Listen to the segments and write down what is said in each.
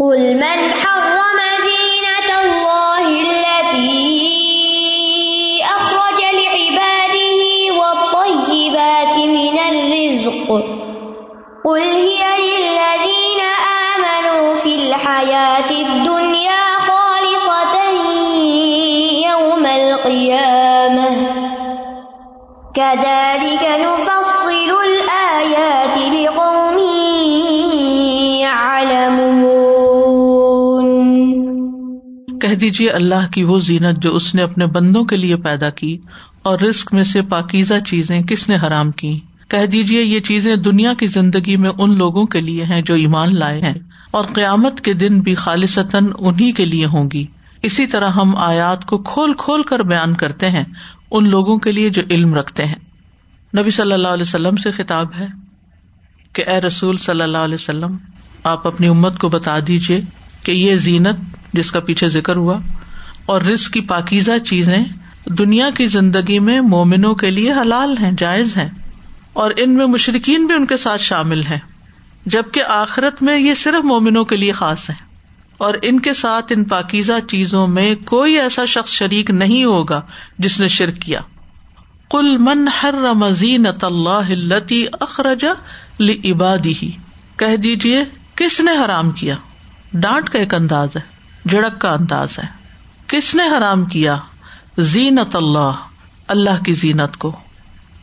قل من حرم زينة الله التي أخرج لعباده والطيبات من الرزق قل هي للذين آمنوا في الحياة الدنيا خالصة يوم القيامة كذلك نفصل کہہ دیجیے اللہ کی وہ زینت جو اس نے اپنے بندوں کے لیے پیدا کی اور رسک میں سے پاکیزہ چیزیں کس نے حرام کی؟ کہہ دیجیے یہ چیزیں دنیا کی زندگی میں ان لوگوں کے لیے ہیں جو ایمان لائے ہیں اور قیامت کے دن بھی خالصتاً انہیں کے لیے ہوں گی۔ اسی طرح ہم آیات کو کھول کھول کر بیان کرتے ہیں ان لوگوں کے لیے جو علم رکھتے ہیں۔ نبی صلی اللہ علیہ وسلم سے خطاب ہے کہ اے رسول صلی اللہ علیہ وسلم، آپ اپنی امت کو بتا دیجیے کہ یہ زینت جس کا پیچھے ذکر ہوا، اور رزق کی پاکیزہ چیزیں دنیا کی زندگی میں مومنوں کے لیے حلال ہیں، جائز ہیں، اور ان میں مشرقین بھی ان کے ساتھ شامل ہیں، جبکہ آخرت میں یہ صرف مومنوں کے لیے خاص ہے اور ان کے ساتھ ان پاکیزہ چیزوں میں کوئی ایسا شخص شریک نہیں ہوگا جس نے شرک کیا۔ کل من ہر رمزین اللہ اخرج لبادی کہہ دیجیے کس نے حرام کیا؟ ڈانٹ کا ایک انداز ہے۔ جڑک کا انداز ہے۔ کس نے حرام کیا؟ زینت اللہ اللہ کی زینت کو۔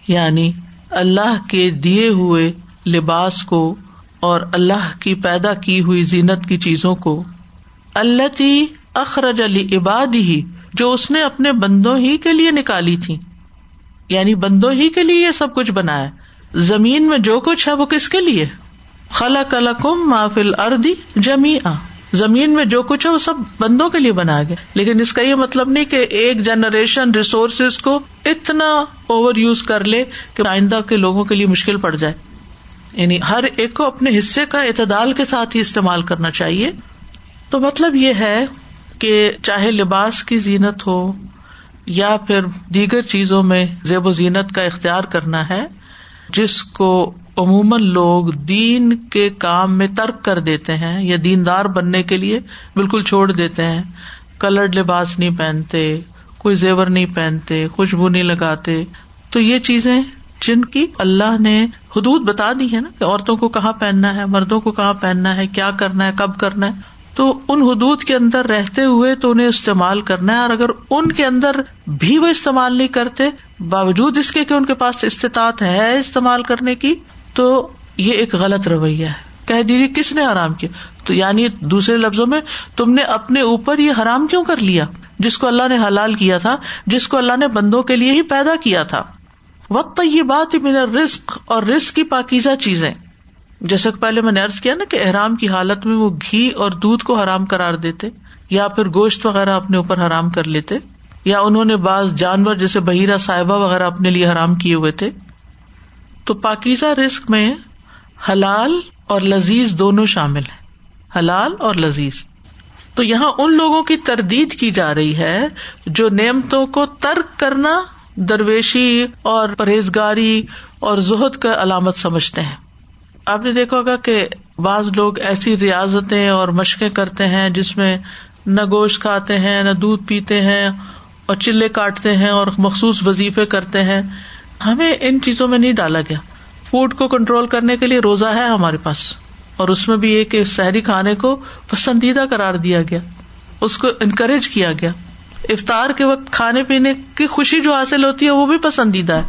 یعنی اللہ کے دیے ہوئے لباس کو اور اللہ کی پیدا کی ہوئی زینت کی چیزوں کو۔ اللہ تی اخرج علی عباد ہی جو اس نے اپنے بندوں ہی کے لیے نکالی تھی۔ یعنی بندوں ہی کے لیے یہ سب کچھ بنایا زمین میں جو کچھ ہے وہ کس کے لیے؟ خلا کلا کم محفل اردی جمی زمین میں جو کچھ ہے وہ سب بندوں کے لیے بنایا گیا۔ لیکن اس کا یہ مطلب نہیں کہ ایک جنریشن ریسورسز کو اتنا اوور یوز کر لے کہ آئندہ کے لوگوں کے لیے مشکل پڑ جائے۔ یعنی ہر ایک کو اپنے حصے کا اعتدال کے ساتھ ہی استعمال کرنا چاہیے۔ تو مطلب یہ ہے کہ چاہے لباس کی زینت ہو یا پھر دیگر چیزوں میں زیب و زینت کا اختیار کرنا ہے، جس کو عموماً لوگ دین کے کام میں ترک کر دیتے ہیں یا دیندار بننے کے لیے بالکل چھوڑ دیتے ہیں۔ کلرڈ لباس نہیں پہنتے، کوئی زیور نہیں پہنتے، خوشبو نہیں لگاتے۔ تو یہ چیزیں جن کی اللہ نے حدود بتا دی ہے نا کہ عورتوں کو کہاں پہننا ہے، مردوں کو کہاں پہننا ہے، کیا کرنا ہے، کب کرنا ہے۔ تو ان حدود کے اندر رہتے ہوئے تو انہیں استعمال کرنا ہے اور اگر ان کے اندر بھی وہ استعمال نہیں کرتے، باوجود اس کے کہ ان کے پاس استطاعت ہے استعمال کرنے کی تو یہ ایک غلط رویہ ہے۔ کہہ دیجیے کس نے حرام کیا؟ تو یعنی دوسرے لفظوں میں تم نے اپنے اوپر یہ حرام کیوں کر لیا؟ جس کو اللہ نے حلال کیا تھا، جس کو اللہ نے بندوں کے لیے ہی پیدا کیا تھا۔ وقت یہ بات میرا رسک اور رسک کی پاکیزہ چیزیں۔ جیسے پہلے میں نے ارض کیا نا کہ احرام کی حالت میں وہ گھی اور دودھ کو حرام کرار دیتے، یا پھر گوشت وغیرہ اپنے اوپر حرام کر لیتے، یا انہوں نے بعض جانور جیسے بہیرا صاحبہ وغیرہ اپنے لیے حرام کیے ہوئے تھے۔ تو پاکیزہ رسک میں حلال اور لذیذ دونوں شامل ہیں۔ حلال اور لذیذ۔ تو یہاں ان لوگوں کی تردید کی جا رہی ہے جو نعمتوں کو ترک کرنا درویشی اور پرہیزگاری اور زہد کا علامت سمجھتے ہیں۔ آپ نے دیکھا ہوگا کہ بعض لوگ ایسی ریاضتیں اور مشقیں کرتے ہیں جس میں نہ گوشت کھاتے ہیں، نہ دودھ پیتے ہیں اور چلے کاٹتے ہیں اور مخصوص وظیفے کرتے ہیں۔ ہمیں ان چیزوں میں نہیں ڈالا گیا۔ فوڈ کو کنٹرول کرنے کے لیے روزہ ہے ہمارے پاس۔ اور اس میں بھی ایک شہری کھانے کو پسندیدہ قرار دیا گیا۔ اس کو انکریج کیا گیا۔ افطار کے وقت کھانے پینے کی خوشی جو حاصل ہوتی ہے وہ بھی پسندیدہ ہے۔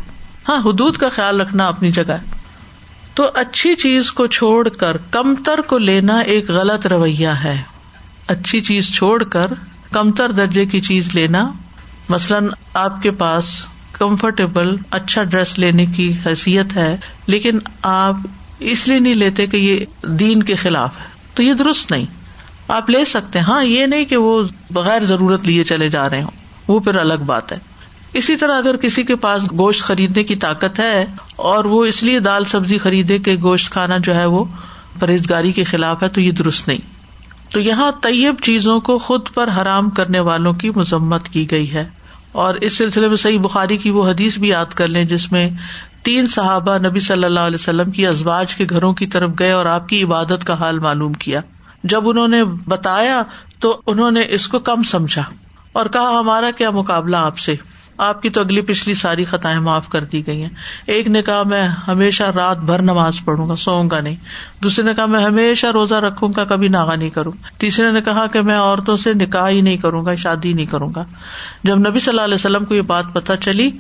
ہاں حدود کا خیال رکھنا اپنی جگہ تو اچھی چیز کو چھوڑ کر کمتر کو لینا ایک غلط رویہ ہے۔ اچھی چیز چھوڑ کر کمتر درجے کی چیز لینا۔ مثلاً آپ کے پاس کمفرٹیبل اچھا ڈریس لینے کی حیثیت ہے، لیکن آپ اس لیے نہیں لیتے کہ یہ دین کے خلاف ہے۔ تو یہ درست نہیں۔ آپ لے سکتے ہاں یہ نہیں کہ وہ بغیر ضرورت لیے چلے جا رہے ہوں۔ وہ پھر الگ بات ہے۔ اسی طرح اگر کسی کے پاس گوشت خریدنے کی طاقت ہے اور وہ اس لیے دال سبزی خریدے کہ گوشت کھانا جو ہے وہ پرہیزگاری کے خلاف ہے، تو یہ درست نہیں۔ تو یہاں طیب چیزوں کو خود پر حرام کرنے والوں کی مذمت کی گئی ہے۔ اور اس سلسلے میں صحیح بخاری کی وہ حدیث بھی یاد کر لیں جس میں تین صحابہ نبی صلی اللہ علیہ وسلم کی ازواج کے گھروں کی طرف گئے اور آپ کی عبادت کا حال معلوم کیا۔ جب انہوں نے بتایا تو انہوں نے اس کو کم سمجھا اور کہا، ہمارا کیا مقابلہ آپ سے؟ آپ کی تو اگلی پچھلی ساری خطائیں معاف کر دی گئی ہیں۔ ایک نے کہا، میں ہمیشہ رات بھر نماز پڑھوں گا، سوؤں گا نہیں۔ دوسرے نے کہا، میں ہمیشہ روزہ رکھوں گا، کبھی ناغا نہیں کروں۔ تیسرے نے کہا کہ میں عورتوں سے نکاح ہی نہیں کروں گا، شادی نہیں کروں گا۔ جب نبی صلی اللہ علیہ وسلم کو یہ بات پتا چلی،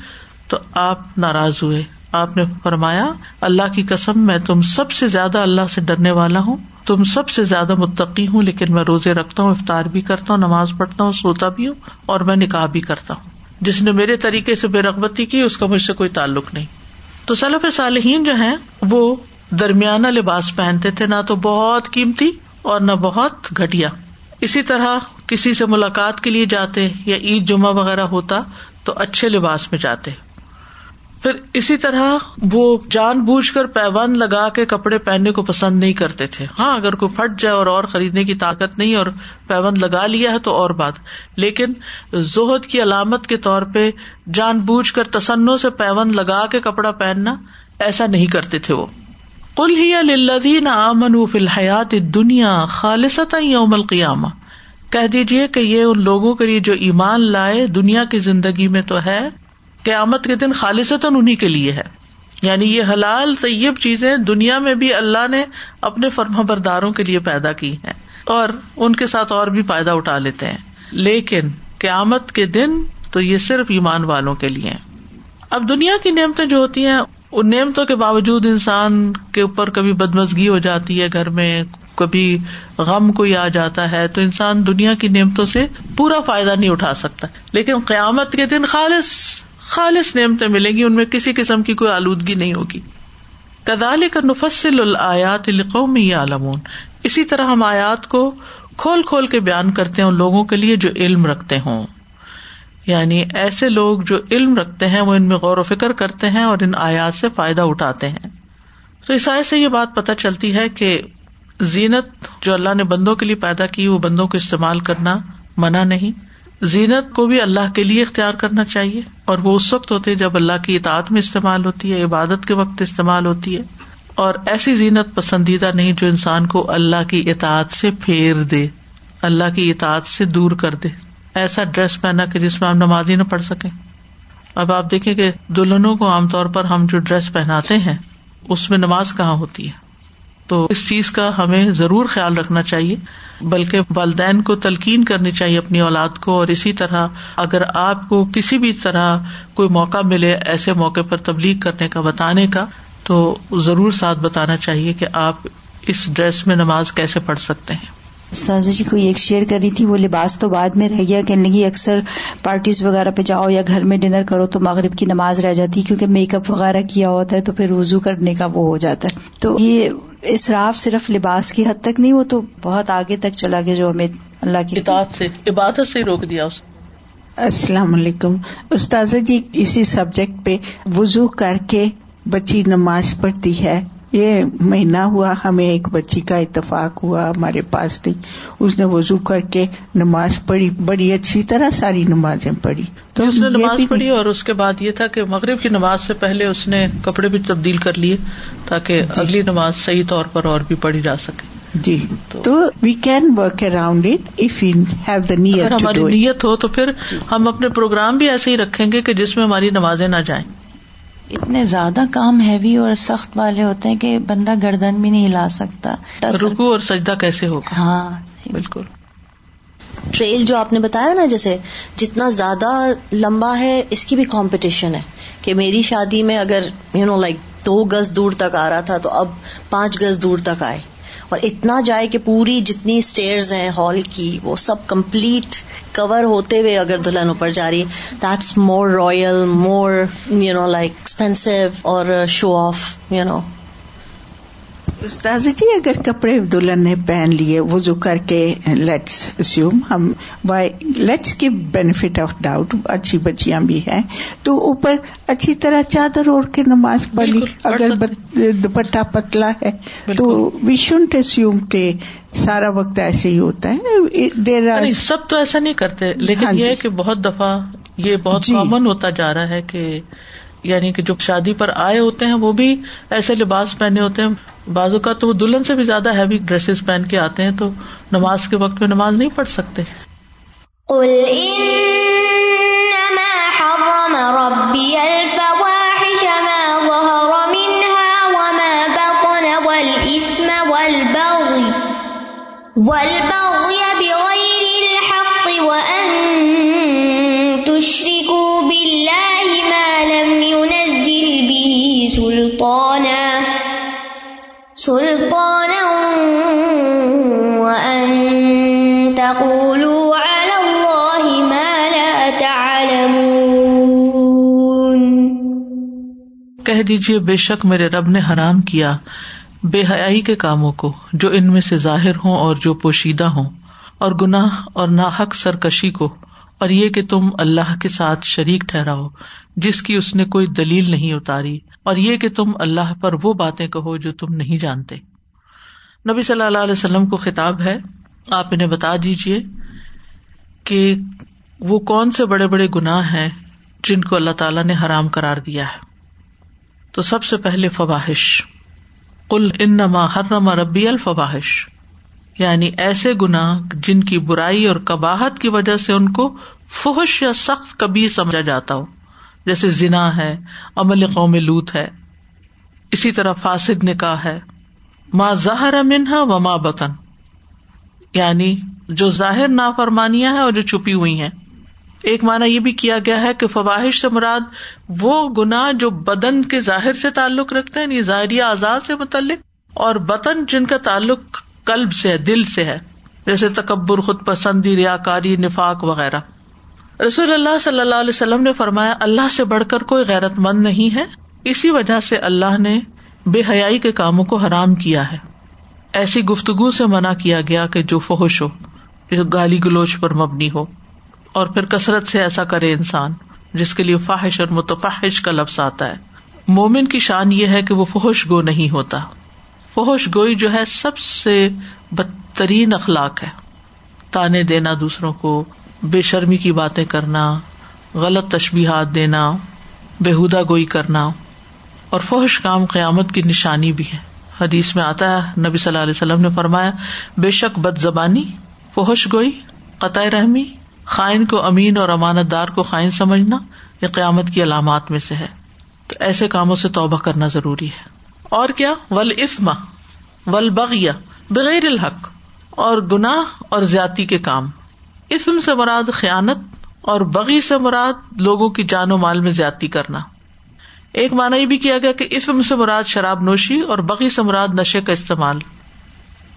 تو آپ ناراض ہوئے۔ آپ نے فرمایا، اللہ کی قسم، میں تم سب سے زیادہ اللہ سے ڈرنے والا ہوں۔ تم سب سے زیادہ متقی ہوں، لیکن میں روزے رکھتا ہوں، افطار بھی کرتا ہوں، نماز پڑھتا ہوں، سوتا بھی ہوں اور میں نکاح بھی کرتا ہوں۔ جس نے میرے طریقے سے بے رغبتی کی، اس کا مجھ سے کوئی تعلق نہیں۔ تو سلف صالحین جو ہیں، وہ درمیانہ لباس پہنتے تھے، نہ تو بہت قیمتی اور نہ بہت گٹیا اسی طرح کسی سے ملاقات کے لیے جاتے یا عید جمعہ وغیرہ ہوتا، تو اچھے لباس میں جاتے۔ پھر اسی طرح وہ جان بوجھ کر پیبند لگا کے کپڑے پہننے کو پسند نہیں کرتے تھے۔ ہاں اگر کوئی پھٹ جائے اور اور خریدنے کی طاقت نہیں اور پیبند لگا لیا ہے تو اور بات۔ لیکن زہد کی علامت کے طور پہ جان بوجھ کر تسنوں سے پیبند لگا کے کپڑا پہننا ایسا نہیں کرتے تھے وہ۔ کل ہی لدین امن فی الحیات دنیا خالص یوم القیامہ۔ کہہ دیجیے کہ یہ ان لوگوں کے لیے جو ایمان لائے دنیا کی زندگی میں تو ہے۔ قیامت کے دن خالصتاً انہیں کے لیے ہے۔ یعنی یہ حلال طیب چیزیں دنیا میں بھی اللہ نے اپنے فرما برداروں کے لیے پیدا کی ہیں اور ان کے ساتھ اور بھی فائدہ اٹھا لیتے ہیں۔ لیکن قیامت کے دن تو یہ صرف ایمان والوں کے لیے اب دنیا کی نعمتیں جو ہوتی ہیں، ان نعمتوں کے باوجود انسان کے اوپر کبھی بدمزگی ہو جاتی ہے، گھر میں کبھی غم کوئی آ جاتا ہے، تو انسان دنیا کی نعمتوں سے پورا فائدہ نہیں اٹھا سکتا۔ لیکن قیامت کے دن خالص خالص نعمتیں ملیں گی، ان میں کسی قسم کی کوئی آلودگی نہیں ہوگی۔ کدال کا نفسل الآیات قومی عالمون اسی طرح ہم آیات کو کھول کھول کے بیان کرتے ہیں ان لوگوں کے لیے جو علم رکھتے ہوں۔ یعنی ایسے لوگ جو علم رکھتے ہیں، وہ ان میں غور و فکر کرتے ہیں اور ان آیات سے فائدہ اٹھاتے ہیں۔ تو اس آئے سے یہ بات پتہ چلتی ہے کہ زینت جو اللہ نے بندوں کے لیے پیدا کی، وہ بندوں کو استعمال کرنا منع نہیں۔ زینت کو بھی اللہ کے لیے اختیار کرنا چاہیے اور وہ اس وقت ہوتے جب اللہ کی اطاعت میں استعمال ہوتی ہے، عبادت کے وقت استعمال ہوتی ہے۔ اور ایسی زینت پسندیدہ نہیں جو انسان کو اللہ کی اطاعت سے پھیر دے، اللہ کی اطاعت سے دور کر دے۔ ایسا ڈریس پہنا کہ جس میں آپ نماز ہی نہ پڑھ سکیں۔ اب آپ دیکھیں کہ دلہنوں کو عام طور پر ہم جو ڈریس پہناتے ہیں، اس میں نماز کہاں ہوتی ہے؟ تو اس چیز کا ہمیں ضرور خیال رکھنا چاہیے، بلکہ والدین کو تلقین کرنی چاہیے اپنی اولاد کو، اور اسی طرح اگر آپ کو کسی بھی طرح کوئی موقع ملے ایسے موقع پر تبلیغ کرنے کا، بتانے کا، تو ضرور ساتھ بتانا چاہیے کہ آپ اس ڈریس میں نماز کیسے پڑھ سکتے ہیں۔ سازا جی کو ایک شیئر کری تھی وہ لباس تو بعد میں رہ گیا کہنے لگی اکثر پارٹیز وغیرہ پہ جاؤ یا گھر میں ڈنر کرو تو مغرب کی نماز رہ جاتی کیونکہ میک اپ وغیرہ کیا ہوتا ہے تو پھر وزو کرنے کا وہ ہو جاتا ہے۔ تو یہ اصراف صرف لباس کی حد تک نہیں وہ تو بہت آگے تک چلا گیا جو ہمیں اللہ کی سے عبادت سے روک دیا اس السلام علیکم۔ استاذہ جی اسی سبجیکٹ پہ وزو کر کے بچی نماز پڑھتی ہے۔ یہ مہینہ ہوا ہمیں ایک بچی کا اتفاق ہوا ہمارے پاس تھی۔ اس نے وزو کر کے نماز پڑھی بڑی اچھی طرح ساری نمازیں پڑھی۔ تو اس نے نماز پڑھی اور اس کے بعد یہ تھا کہ مغرب کی نماز سے پہلے اس نے کپڑے بھی تبدیل کر لیے تاکہ جی۔ اگلی نماز صحیح طور پر اور بھی پڑھی جا سکے۔ جی۔ تو we can work around it if you have the نیت ہماری نیت ہو تو پھر جی۔ ہم اپنے پروگرام بھی ایسے ہی رکھیں گے کہ جس میں ہماری نمازیں نہ جائیں۔ اتنے زیادہ کام ہیوی اور سخت والے ہوتے ہیں کہ بندہ گردن بھی نہیں ہلا سکتا۔ رکو اور سجدہ کیسے ہوگا؟ ہاں۔ بالکل۔ ٹریل جو آپ نے بتایا نا جیسے جتنا زیادہ لمبا ہے اس کی بھی کمپٹیشن ہے کہ میری شادی میں اگر یو نو لائک دو گز دور تک آ رہا تھا تو اب پانچ گز دور تک آئے۔ اور اتنا جائے کہ پوری جتنی اسٹیئرز ہیں ہال کی وہ سب کمپلیٹ کور ہوتے ہوئے اگر دلہن اوپر جا رہی that's more royal more you know like expensive اور شو آف یو نو استاذ جی اگر کپڑے دلہن نے پہن لیے وزو کر کے لیٹس اسیوم ہم وائی لیٹس کی بینیفٹ آف ڈاؤٹ اچھی بچیاں بھی ہیں تو اوپر اچھی طرح چادر اوڑھ کے نماز پڑھی اگر دوپٹہ پتلا ہے تو وی شنٹ اسیوم کے سارا وقت ایسے ہی ہوتا ہے دیر سب تو ایسا نہیں کرتے لیکن ہاں یہ جی۔ کہ بہت دفعہ یہ بہت کامن جی۔ ہوتا جا رہا ہے کہ یعنی کہ جو شادی پر آئے ہوتے ہیں وہ بھی ایسے لباس پہنے ہوتے ہیں بعض اوقات تو وہ دلہن سے بھی زیادہ ہیوی ڈریسز پہن کے آتے ہیں تو نماز کے وقت میں نماز نہیں پڑھ سکتے۔ قل إنما حرم ربي الفواحش ما ظهر منها وما بطن والإثم والبغي والبغي بغير الحق وأن سلطانا وأن تقولوا على الله ما لا تعلمون. کہہ دیجیے بے شک میرے رب نے حرام کیا بے حیائی کے کاموں کو، جو ان میں سے ظاہر ہوں اور جو پوشیدہ ہوں، اور گناہ اور ناحق سرکشی کو۔ اور یہ کہ تم اللہ کے ساتھ شریک ٹھہراؤ، جس کی اس نے کوئی دلیل نہیں اتاری، اور یہ کہ تم اللہ پر وہ باتیں کہو جو تم نہیں جانتے۔ نبی صلی اللہ علیہ وسلم کو خطاب ہے، آپ انہیں بتا دیجیے کہ وہ کون سے بڑے بڑے گناہ ہیں جن کو اللہ تعالیٰ نے حرام کرار دیا ہے۔ تو سب سے پہلے فواہش۔ کل انما حرم ربی الفواہش۔ یعنی ایسے گناہ جن کی برائی اور کباہت کی وجہ سے ان کو فحش یا سخت کبھی سمجھا جاتا ہو۔ جیسے زنا ہے، عمل قوم لوت ہے۔ اسی طرح فاسد نکاح ہے۔ ماں ظاہر منہا و ماں بطن۔ یعنی جو ظاہر نافرمانیاں ہیں اور جو چھپی ہوئی ہیں۔ ایک مانا یہ بھی کیا گیا ہے کہ فواہش سے مراد وہ گناہ جو بدن کے ظاہر سے تعلق رکھتے ہیں یعنی ظاہری آزاد سے متعلق اور بطن جن کا تعلق قلب سے ہے، دل سے ہے۔ جیسے تکبر خود پسندی ریا کاری نفاق وغیرہ۔ رسول اللہ صلی اللہ علیہ وسلم نے فرمایا، اللہ سے بڑھ کر کوئی غیرت مند نہیں ہے۔ اسی وجہ سے اللہ نے بے حیائی کے کاموں کو حرام کیا ہے۔ ایسی گفتگو سے منع کیا گیا کہ جو فحش ہو، جو گالی گلوچ پر مبنی ہو۔ اور پھر کثرت سے ایسا کرے انسان، جس کے لیے فاحش اور متفحش کا لفظ آتا ہے۔ مومن کی شان یہ ہے کہ وہ فحش گو نہیں ہوتا۔ فحش گوئی جو ہے سب سے بدترین اخلاق ہے۔ تانے دینا دوسروں کو، بے شرمی کی باتیں کرنا، غلط تشبیہات دینا بےحدا گوئی کرنا۔ اور فحش کام قیامت کی نشانی بھی ہے۔ حدیث میں آتا ہے، نبی صلی اللہ علیہ وسلم نے فرمایا، بے شک بد زبانی، فحش گوئی، قطع رحمی، خائن کو امین اور امانت دار کو خائن سمجھنا، یہ قیامت کی علامات میں سے ہے۔ تو ایسے کاموں سے توبہ کرنا ضروری ہے۔ اور کیا؟ ول اسما ول بغیا بغیر الحق، اور گناہ اور زیادتی کے کام۔ اسم سے مراد خیانت اور بغی سے مراد لوگوں کی جان و مال میں زیادتی کرنا۔ ایک مانا یہ بھی کیا گیا کہ اسم سے مراد شراب نوشی اور بغی سے مراد نشے کا استعمال۔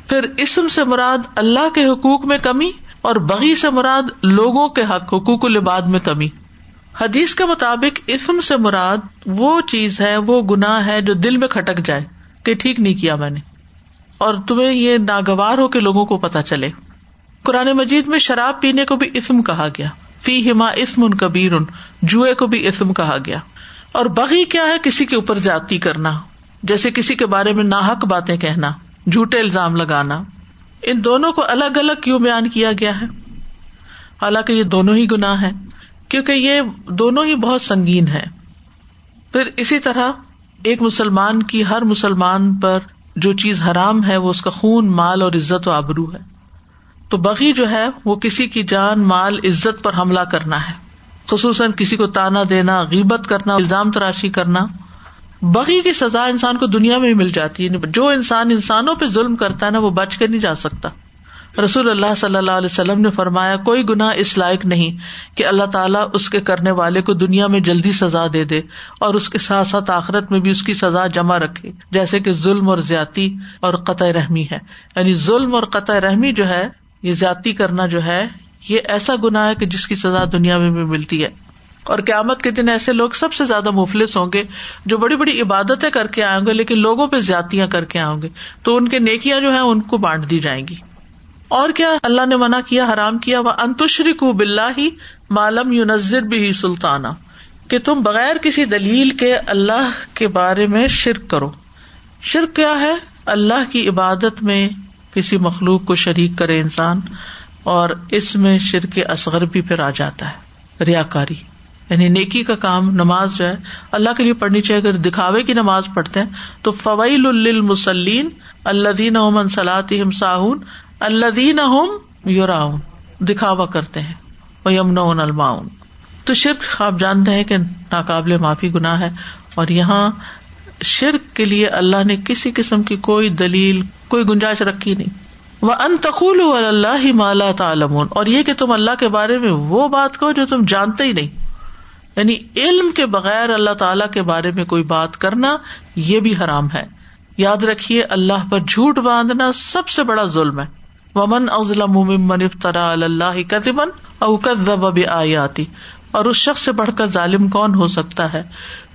پھر اسم سے مراد اللہ کے حقوق میں کمی اور بغی سے مراد لوگوں کے حق، حقوق العباد میں کمی۔ حدیث کے مطابق اسم سے مراد وہ چیز ہے، وہ گناہ ہے جو دل میں کھٹک جائے کہ ٹھیک نہیں کیا میں نے۔ اور تمہیں یہ ناگوار ہو کے لوگوں کو پتا چلے۔ قرآن مجید میں شراب پینے کو بھی اسم کہا گیا۔ فی ہما اسم ان کبیر ان جوئے کو بھی اسم کہا گیا۔ اور بغی کیا ہے کسی کے اوپر زیادتی کرنا، جیسے کسی کے بارے میں ناحک باتیں کہنا، جھوٹے الزام لگانا۔ ان دونوں کو الگ الگ کیوں بیان کیا گیا ہے؟ حالانکہ یہ دونوں ہی گناہ ہے کیونکہ یہ دونوں ہی بہت سنگین ہے پھر اسی طرح ایک مسلمان کی ہر مسلمان پر جو چیز حرام ہے، وہ اس کا خون، مال اور عزت و آبرو ہے۔ تو بغی جو ہے، وہ کسی کی جان، مال، عزت پر حملہ کرنا ہے۔ خصوصاً کسی کو تانا دینا، غیبت کرنا، الزام تراشی کرنا۔ بغی کی سزا انسان کو دنیا میں ہی مل جاتی ہے۔ جو انسان انسانوں پہ ظلم کرتا ہے نا، وہ بچ کے نہیں جا سکتا۔ رسول اللہ صلی اللہ علیہ وسلم نے فرمایا، کوئی گنا اس لائق نہیں کہ اللہ تعالیٰ اس کے کرنے والے کو دنیا میں جلدی سزا دے دے اور اس کے ساتھ ساتھ آخرت میں بھی اس کی سزا جمع رکھے، جیسے کہ ظلم اور زیادتی اور قطع رحمی ہے۔ یعنی ظلم اور قطع رحمی جو ہے، یہ زیادتی کرنا جو ہے، یہ ایسا گنا ہے کہ جس کی سزا دنیا میں بھی ملتی ہے۔ اور قیامت کے دن ایسے لوگ سب سے زیادہ مفلس ہوں گے جو بڑی بڑی عبادتیں کر کے آئیں گے، لیکن لوگوں پہ زیادتیاں کر کے آئیں گے۔ تو ان کے نیکیاں جو ہیں، ان کو بانٹ دی جائیں گی۔ اور کیا اللہ نے منع کیا، حرام کیا؟ وہ انتشری کو بلّہ ہی معلوم یونظر بھی سلطانہ کہ تم بغیر کسی دلیل کے اللہ کے بارے میں شرک کرو۔ شرک کیا ہے؟ اللہ کی عبادت میں کسی مخلوق کو شریک کرے انسان اور اس میں شرک اصغر بھی پھر آ جاتا ہے۔ ریا کاری یعنی نیکی کا کام، نماز جو ہے، اللہ کے لیے پڑھنی چاہیے۔ اگر دکھاوے کی نماز پڑھتے ہیں تو فوائل المسلین اللہ دین سلاطم ساہون اللہ دین یوراؤن دکھاوا کرتے ہیں وہ یمن الماؤن۔ تو شرک، آپ جانتے ہیں کہ ناقابل معافی گناہ ہے، اور یہاں شرک کے لیے اللہ نے کسی قسم کی کوئی دلیل، کوئی گنجائش رکھی نہیں۔ وہ انتقول اللہ مالا تعلمون۔ اور یہ کہ تم اللہ کے بارے میں وہ بات کہو جو تم جانتے ہی نہیں۔ یعنی علم کے بغیر اللہ تعالی کے بارے میں کوئی بات کرنا، یہ بھی حرام ہے۔ یاد رکھیے، اللہ پر جھوٹ باندھنا سب سے بڑا ظلم ہے۔ ومن ازلم ممن افطرا اللہ کتبن اوکب آیاتی اور اس شخص سے بڑھ کر ظالم کون ہو سکتا ہے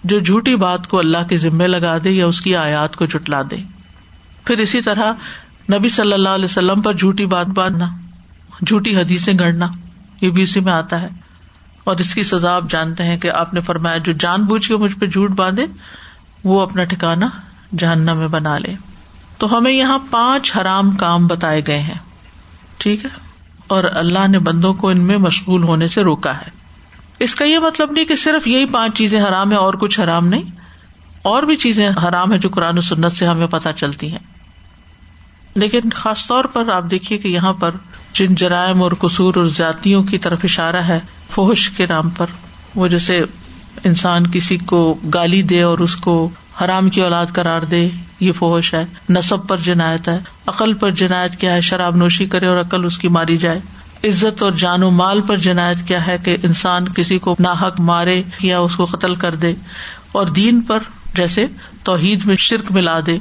جو جھوٹی بات کو اللہ کے ذمے لگا دے یا اس کی آیات کو جٹلا دے۔ پھر اسی طرح نبی صلی اللہ علیہ وسلم پر جھوٹی بات باندھنا، جھوٹی حدیثیں گڑنا یہ بھی اسی میں آتا ہے۔ اور اس کی سزا آپ جانتے ہیں کہ آپ نے فرمایا، جو جان بوجھ کے مجھ پہ جھوٹ باندھے، وہ اپنا ٹھکانا جہنم میں بنا لے۔ تو ہمیں یہاں پانچ حرام کام بتائے گئے ہیں۔ ٹھیک ہے؟ اور اللہ نے بندوں کو ان میں مشغول ہونے سے روکا ہے۔ اس کا یہ مطلب نہیں کہ صرف یہی پانچ چیزیں حرام ہے اور کچھ حرام نہیں۔ اور بھی چیزیں حرام ہے جو قرآن و سنت سے ہمیں پتہ چلتی ہیں۔ لیکن خاص طور پر آپ دیکھیے کہ یہاں پر جن جرائم اور قصور اور زیادتیوں کی طرف اشارہ ہے فوش کے نام پر، وہ جیسے انسان کسی کو گالی دے اور اس کو حرام کی اولاد قرار دے، یہ فوش ہے، نصب پر جنایت ہے، عقل پر جنایت کیا ہے، شراب نوشی کرے اور عقل اس کی ماری جائے۔ عزت اور جان و مال پر جنایت کیا ہے کہ انسان کسی کو ناحک مارے یا اس کو قتل کر دے۔ اور دین پر جیسے توحید میں شرک ملا دے۔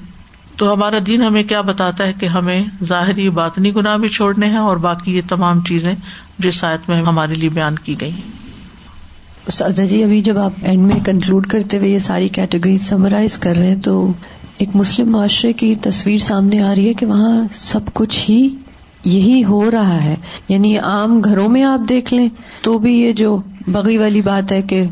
تو ہمارا دین ہمیں کیا بتاتا ہے کہ ہمیں ظاہری باطنی گناہ بھی چھوڑنے ہیں اور باقی یہ تمام چیزیں جس آیت میں ہمارے لیے بیان کی گئی ہیں۔ جی ابھی جب آپ اینڈ میں کنکلوڈ کرتے ہوئے یہ ساری کیٹیگریز سمرائز کر رہے ہیں تو ایک مسلم معاشرے کی تصویر سامنے آ رہی ہے کہ وہاں سب کچھ ہی یہی ہو رہا ہے۔ یعنی عام گھروں میں آپ دیکھ لیں تو بھی یہ جو بغی والی بات ہے کہ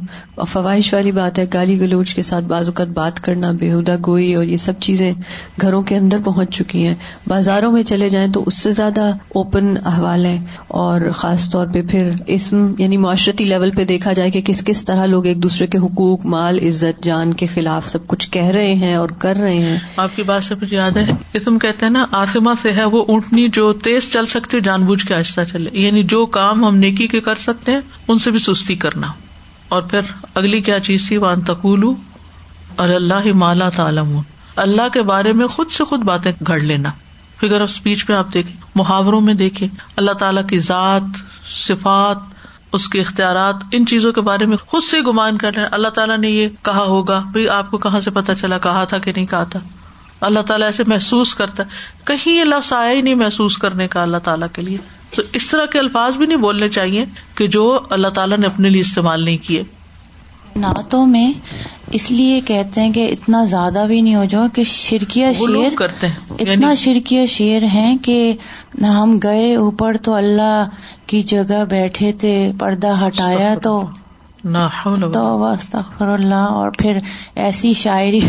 فوائش والی بات ہے، گالی گلوچ کے ساتھ بعض اوقات بات کرنا بےحدہ گوئی اور یہ سب چیزیں گھروں کے اندر پہنچ چکی ہیں۔ بازاروں میں چلے جائیں تو اس سے زیادہ اوپن احوال ہیں اور خاص طور پہ پھر اس یعنی معاشرتی لیول پہ دیکھا جائے کہ کس کس طرح لوگ ایک دوسرے کے حقوق، مال، عزت، جان کے خلاف سب کچھ کہہ رہے ہیں اور کر رہے ہیں۔ آپ کی بات سے مجھے یاد ہے کہ تم کہتے ہیں نا آسما سے ہے وہ اونٹنی جو تیز چل سکتی جان بوجھ کے آہستہ چلے۔ یعنی جو کام ہم نیکی کے کر سکتے ہیں، ان سے بھی سستی کرنا۔ اور پھر اگلی کیا چیز تھی؟ وان تقول اور اللہ مالا تعالم اللہ کے بارے میں خود سے خود باتیں گھڑ لینا۔ فگر آف اسپیچ میں آپ دیکھیں، محاوروں میں دیکھیں۔ اللہ تعالیٰ کی ذات، صفات، اس کے اختیارات، ان چیزوں کے بارے میں خود سے گمان کر رہے ہیں اللہ تعالیٰ نے یہ کہا ہوگا۔ بھائی آپ کو کہاں سے پتا چلا، کہا تھا کہ نہیں کہا تھا؟ اللہ تعالیٰ ایسے محسوس کرتا ہے۔ کہیں یہ لفظ آیا ہی نہیں محسوس کرنے کا اللہ تعالیٰ کے لیے۔ تو اس طرح کے الفاظ بھی نہیں بولنے چاہیے کہ جو اللہ تعالیٰ نے اپنے لیے استعمال نہیں کیے۔ نعتوں میں اس لیے کہتے ہیں کہ اتنا زیادہ بھی نہیں ہو جاؤ کہ شرکیہ شیر کرتے ہیں اتنا یعنی شرکیہ شیر ہیں کہ ہم گئے اوپر تو اللہ کی جگہ بیٹھے تھے پردہ ہٹایا تو۔ استغفر اللہ۔ اور پھر ایسی شاعری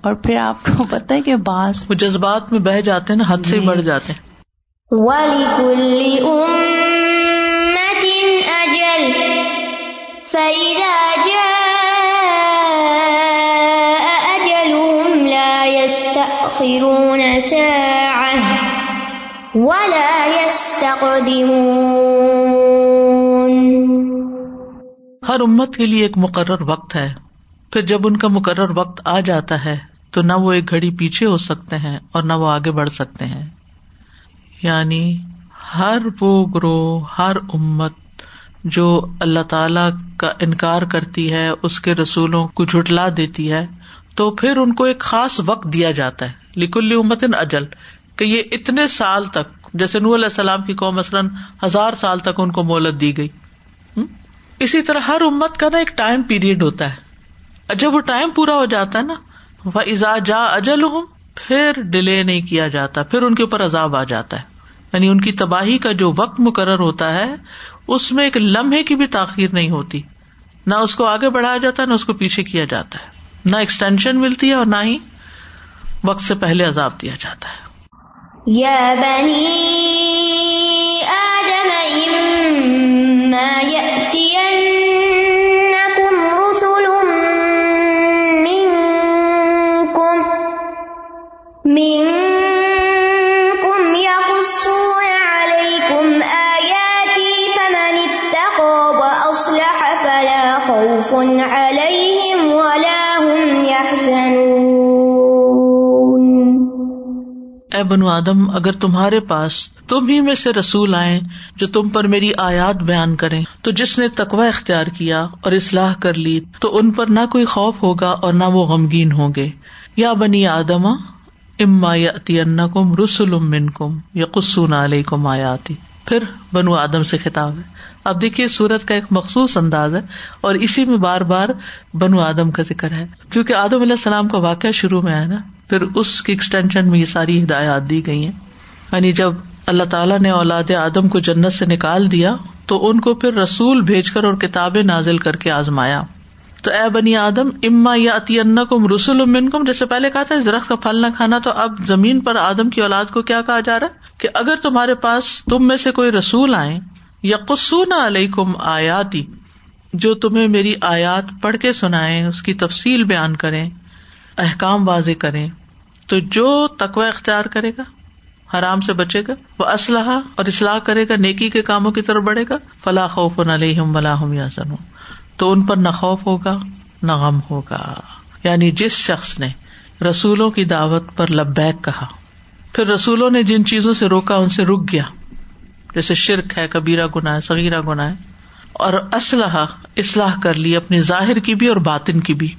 اور پھر آپ کو پتا ہے کہ بعض جذبات میں بہ جاتے ہیں نا حد سے بڑھ جاتے ہیں۔ وَلِكُلِّ أُمَّةٍ أَجَلٌ. فَإِذَا جَاءَ أَجَلُهُمْ لَا يَسْتَأْخِرُونَ سَاعَةً وَلَا يَسْتَقْدِمُونَ. ہر امت کے لیے ایک مقرر وقت ہے۔ پھر جب ان کا مقرر وقت آ جاتا ہے، تو نہ وہ ایک گھڑی پیچھے ہو سکتے ہیں اور نہ وہ آگے بڑھ سکتے ہیں۔ یعنی ہر وہ گروہ، ہر امت جو اللہ تعالی کا انکار کرتی ہے، اس کے رسولوں کو جٹلا دیتی ہے، تو پھر ان کو ایک خاص وقت دیا جاتا ہے۔ لکل امت اجل، کہ یہ اتنے سال تک، جیسے نور علیہ السلام کی قوم مثلاً ہزار سال تک ان کو مہلت دی گئی۔ اسی طرح ہر امت کا نا ایک ٹائم پیریڈ ہوتا ہے۔ جب وہ ٹائم پورا ہو جاتا ہے نا وہ ازا جا اجل ہوں پھر ڈیلے نہیں کیا جاتا، پھر ان کے اوپر عذاب آ جاتا ہے۔ یعنی ان کی تباہی کا جو وقت مقرر ہوتا ہے، اس میں ایک لمحے کی بھی تاخیر نہیں ہوتی۔ نہ اس کو آگے بڑھایا جاتا ہے نہ اس کو پیچھے کیا جاتا ہے۔ نہ ایکسٹینشن ملتی ہے اور نہ ہی وقت سے پہلے عذاب دیا جاتا ہے۔ یا بنی اے بنو آدم، اگر تمہارے پاس تم ہی میں سے رسول آئے جو تم پر میری آیات بیان کرے تو جس نے تقوا اختیار کیا اور اصلاح کر لی، تو ان پر نہ کوئی خوف ہوگا اور نہ وہ غمگین ہوں گے۔ یا بنی آدما اما یا کم رسول من کم یا قسون علیہ کم آیاتی۔ پھر بنو آدم سے خطاب ہے۔ اب دیکھیے، سورت کا ایک مخصوص انداز ہے اور اسی میں بار بار بنو آدم کا ذکر ہے۔ کیونکہ آدم علیہ السلام کا واقعہ شروع میں آیا نا پھر اس کی ایکسٹینشن میں یہ ساری ہدایات دی گئی ہیں۔ یعنی جب اللہ تعالیٰ نے اولاد آدم کو جنت سے نکال دیا، تو ان کو پھر رسول بھیج کر اور کتابیں نازل کر کے آزمایا۔ تو اے بنی آدم، اما یا اتی کم رسول امن کم جیسے پہلے کہا تھا درخت کا پھل نہ کھانا، تو اب زمین پر آدم کی اولاد کو کیا کہا جا رہا ہے؟ کہ اگر تمہارے پاس تم میں سے کوئی رسول آئے یا قسون علیہ کم آیاتی، جو تمہیں میری آیات پڑھ کے سنائے اس کی تفصیل بیان کرے احکام واضح کرے تو جو تقوا اختیار کرے گا، حرام سے بچے گا، وہ اسلحہ اور اصلاح کرے گا، نیکی کے کاموں کی طرف بڑھے گا فلاح خوف علیہم ہم یا سنو تو ان پر نہ خوف ہوگا، نہ غم ہوگا۔ یعنی جس شخص نے رسولوں کی دعوت پر لبیک کہا، پھر رسولوں نے جن چیزوں سے روکا، ان سے رک گیا۔ جیسے شرک ہے، کبیرہ گنا ہے سگیرہ گنا ہے۔ اور اسلحہ اصلاح کر لی اپنی ظاہر کی بھی اور باطن کی بھی۔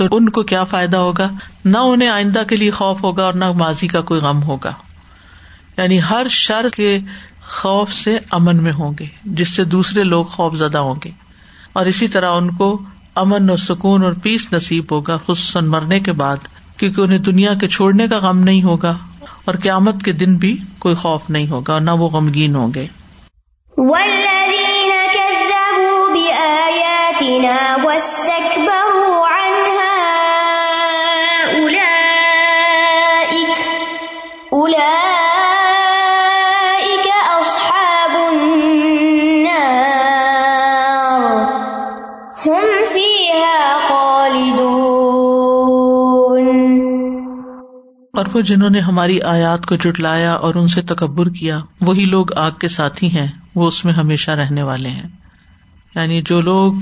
تو ان کو کیا فائدہ ہوگا؟ نہ انہیں آئندہ کے لیے خوف ہوگا اور نہ ماضی کا کوئی غم ہوگا۔ یعنی ہر شر کے خوف سے امن میں ہوں گے، جس سے دوسرے لوگ خوف زدہ ہوں گے۔ اور اسی طرح ان کو امن اور سکون اور پیس نصیب ہوگا، خصوصاً مرنے کے بعد، کیونکہ انہیں دنیا کے چھوڑنے کا غم نہیں ہوگا اور قیامت کے دن بھی کوئی خوف نہیں ہوگا اور نہ وہ غمگین ہوں گے۔ اور وہ جنہوں نے ہماری آیات کو جٹلایا اور ان سے تکبر کیا، وہی لوگ آگ کے ساتھی ہیں، وہ اس میں ہمیشہ رہنے والے ہیں۔ یعنی جو لوگ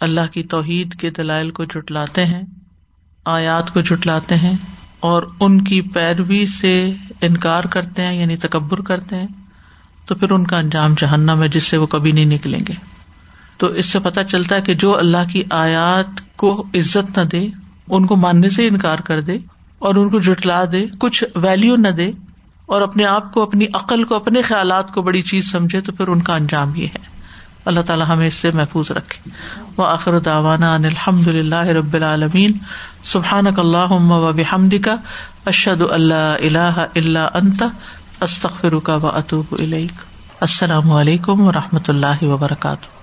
اللہ کی توحید کے دلائل کو جٹلاتے ہیں، آیات کو جٹلاتے ہیں اور ان کی پیروی سے انکار کرتے ہیں یعنی تکبر کرتے ہیں، تو پھر ان کا انجام جہنم ہے جس سے وہ کبھی نہیں نکلیں گے۔ تو اس سے پتا چلتا ہے کہ جو اللہ کی آیات کو عزت نہ دے، ان کو ماننے سے انکار کر دے اور ان کو جٹلا دے، کچھ ویلو نہ دے اور اپنے آپ کو، اپنی عقل کو، اپنے خیالات کو بڑی چیز سمجھے، تو پھر ان کا انجام یہ ہے۔ اللہ تعالیٰ ہمیں اس سے محفوظ رکھے۔ وہ آخر داوانا الحمد للہ رب العالمین۔ سبحان اللہ و بحمد کا اشد اللہ اللہ اللہ انت استخر کا و اطوب السلام علیکم و رحمۃ اللہ وبرکاتہ.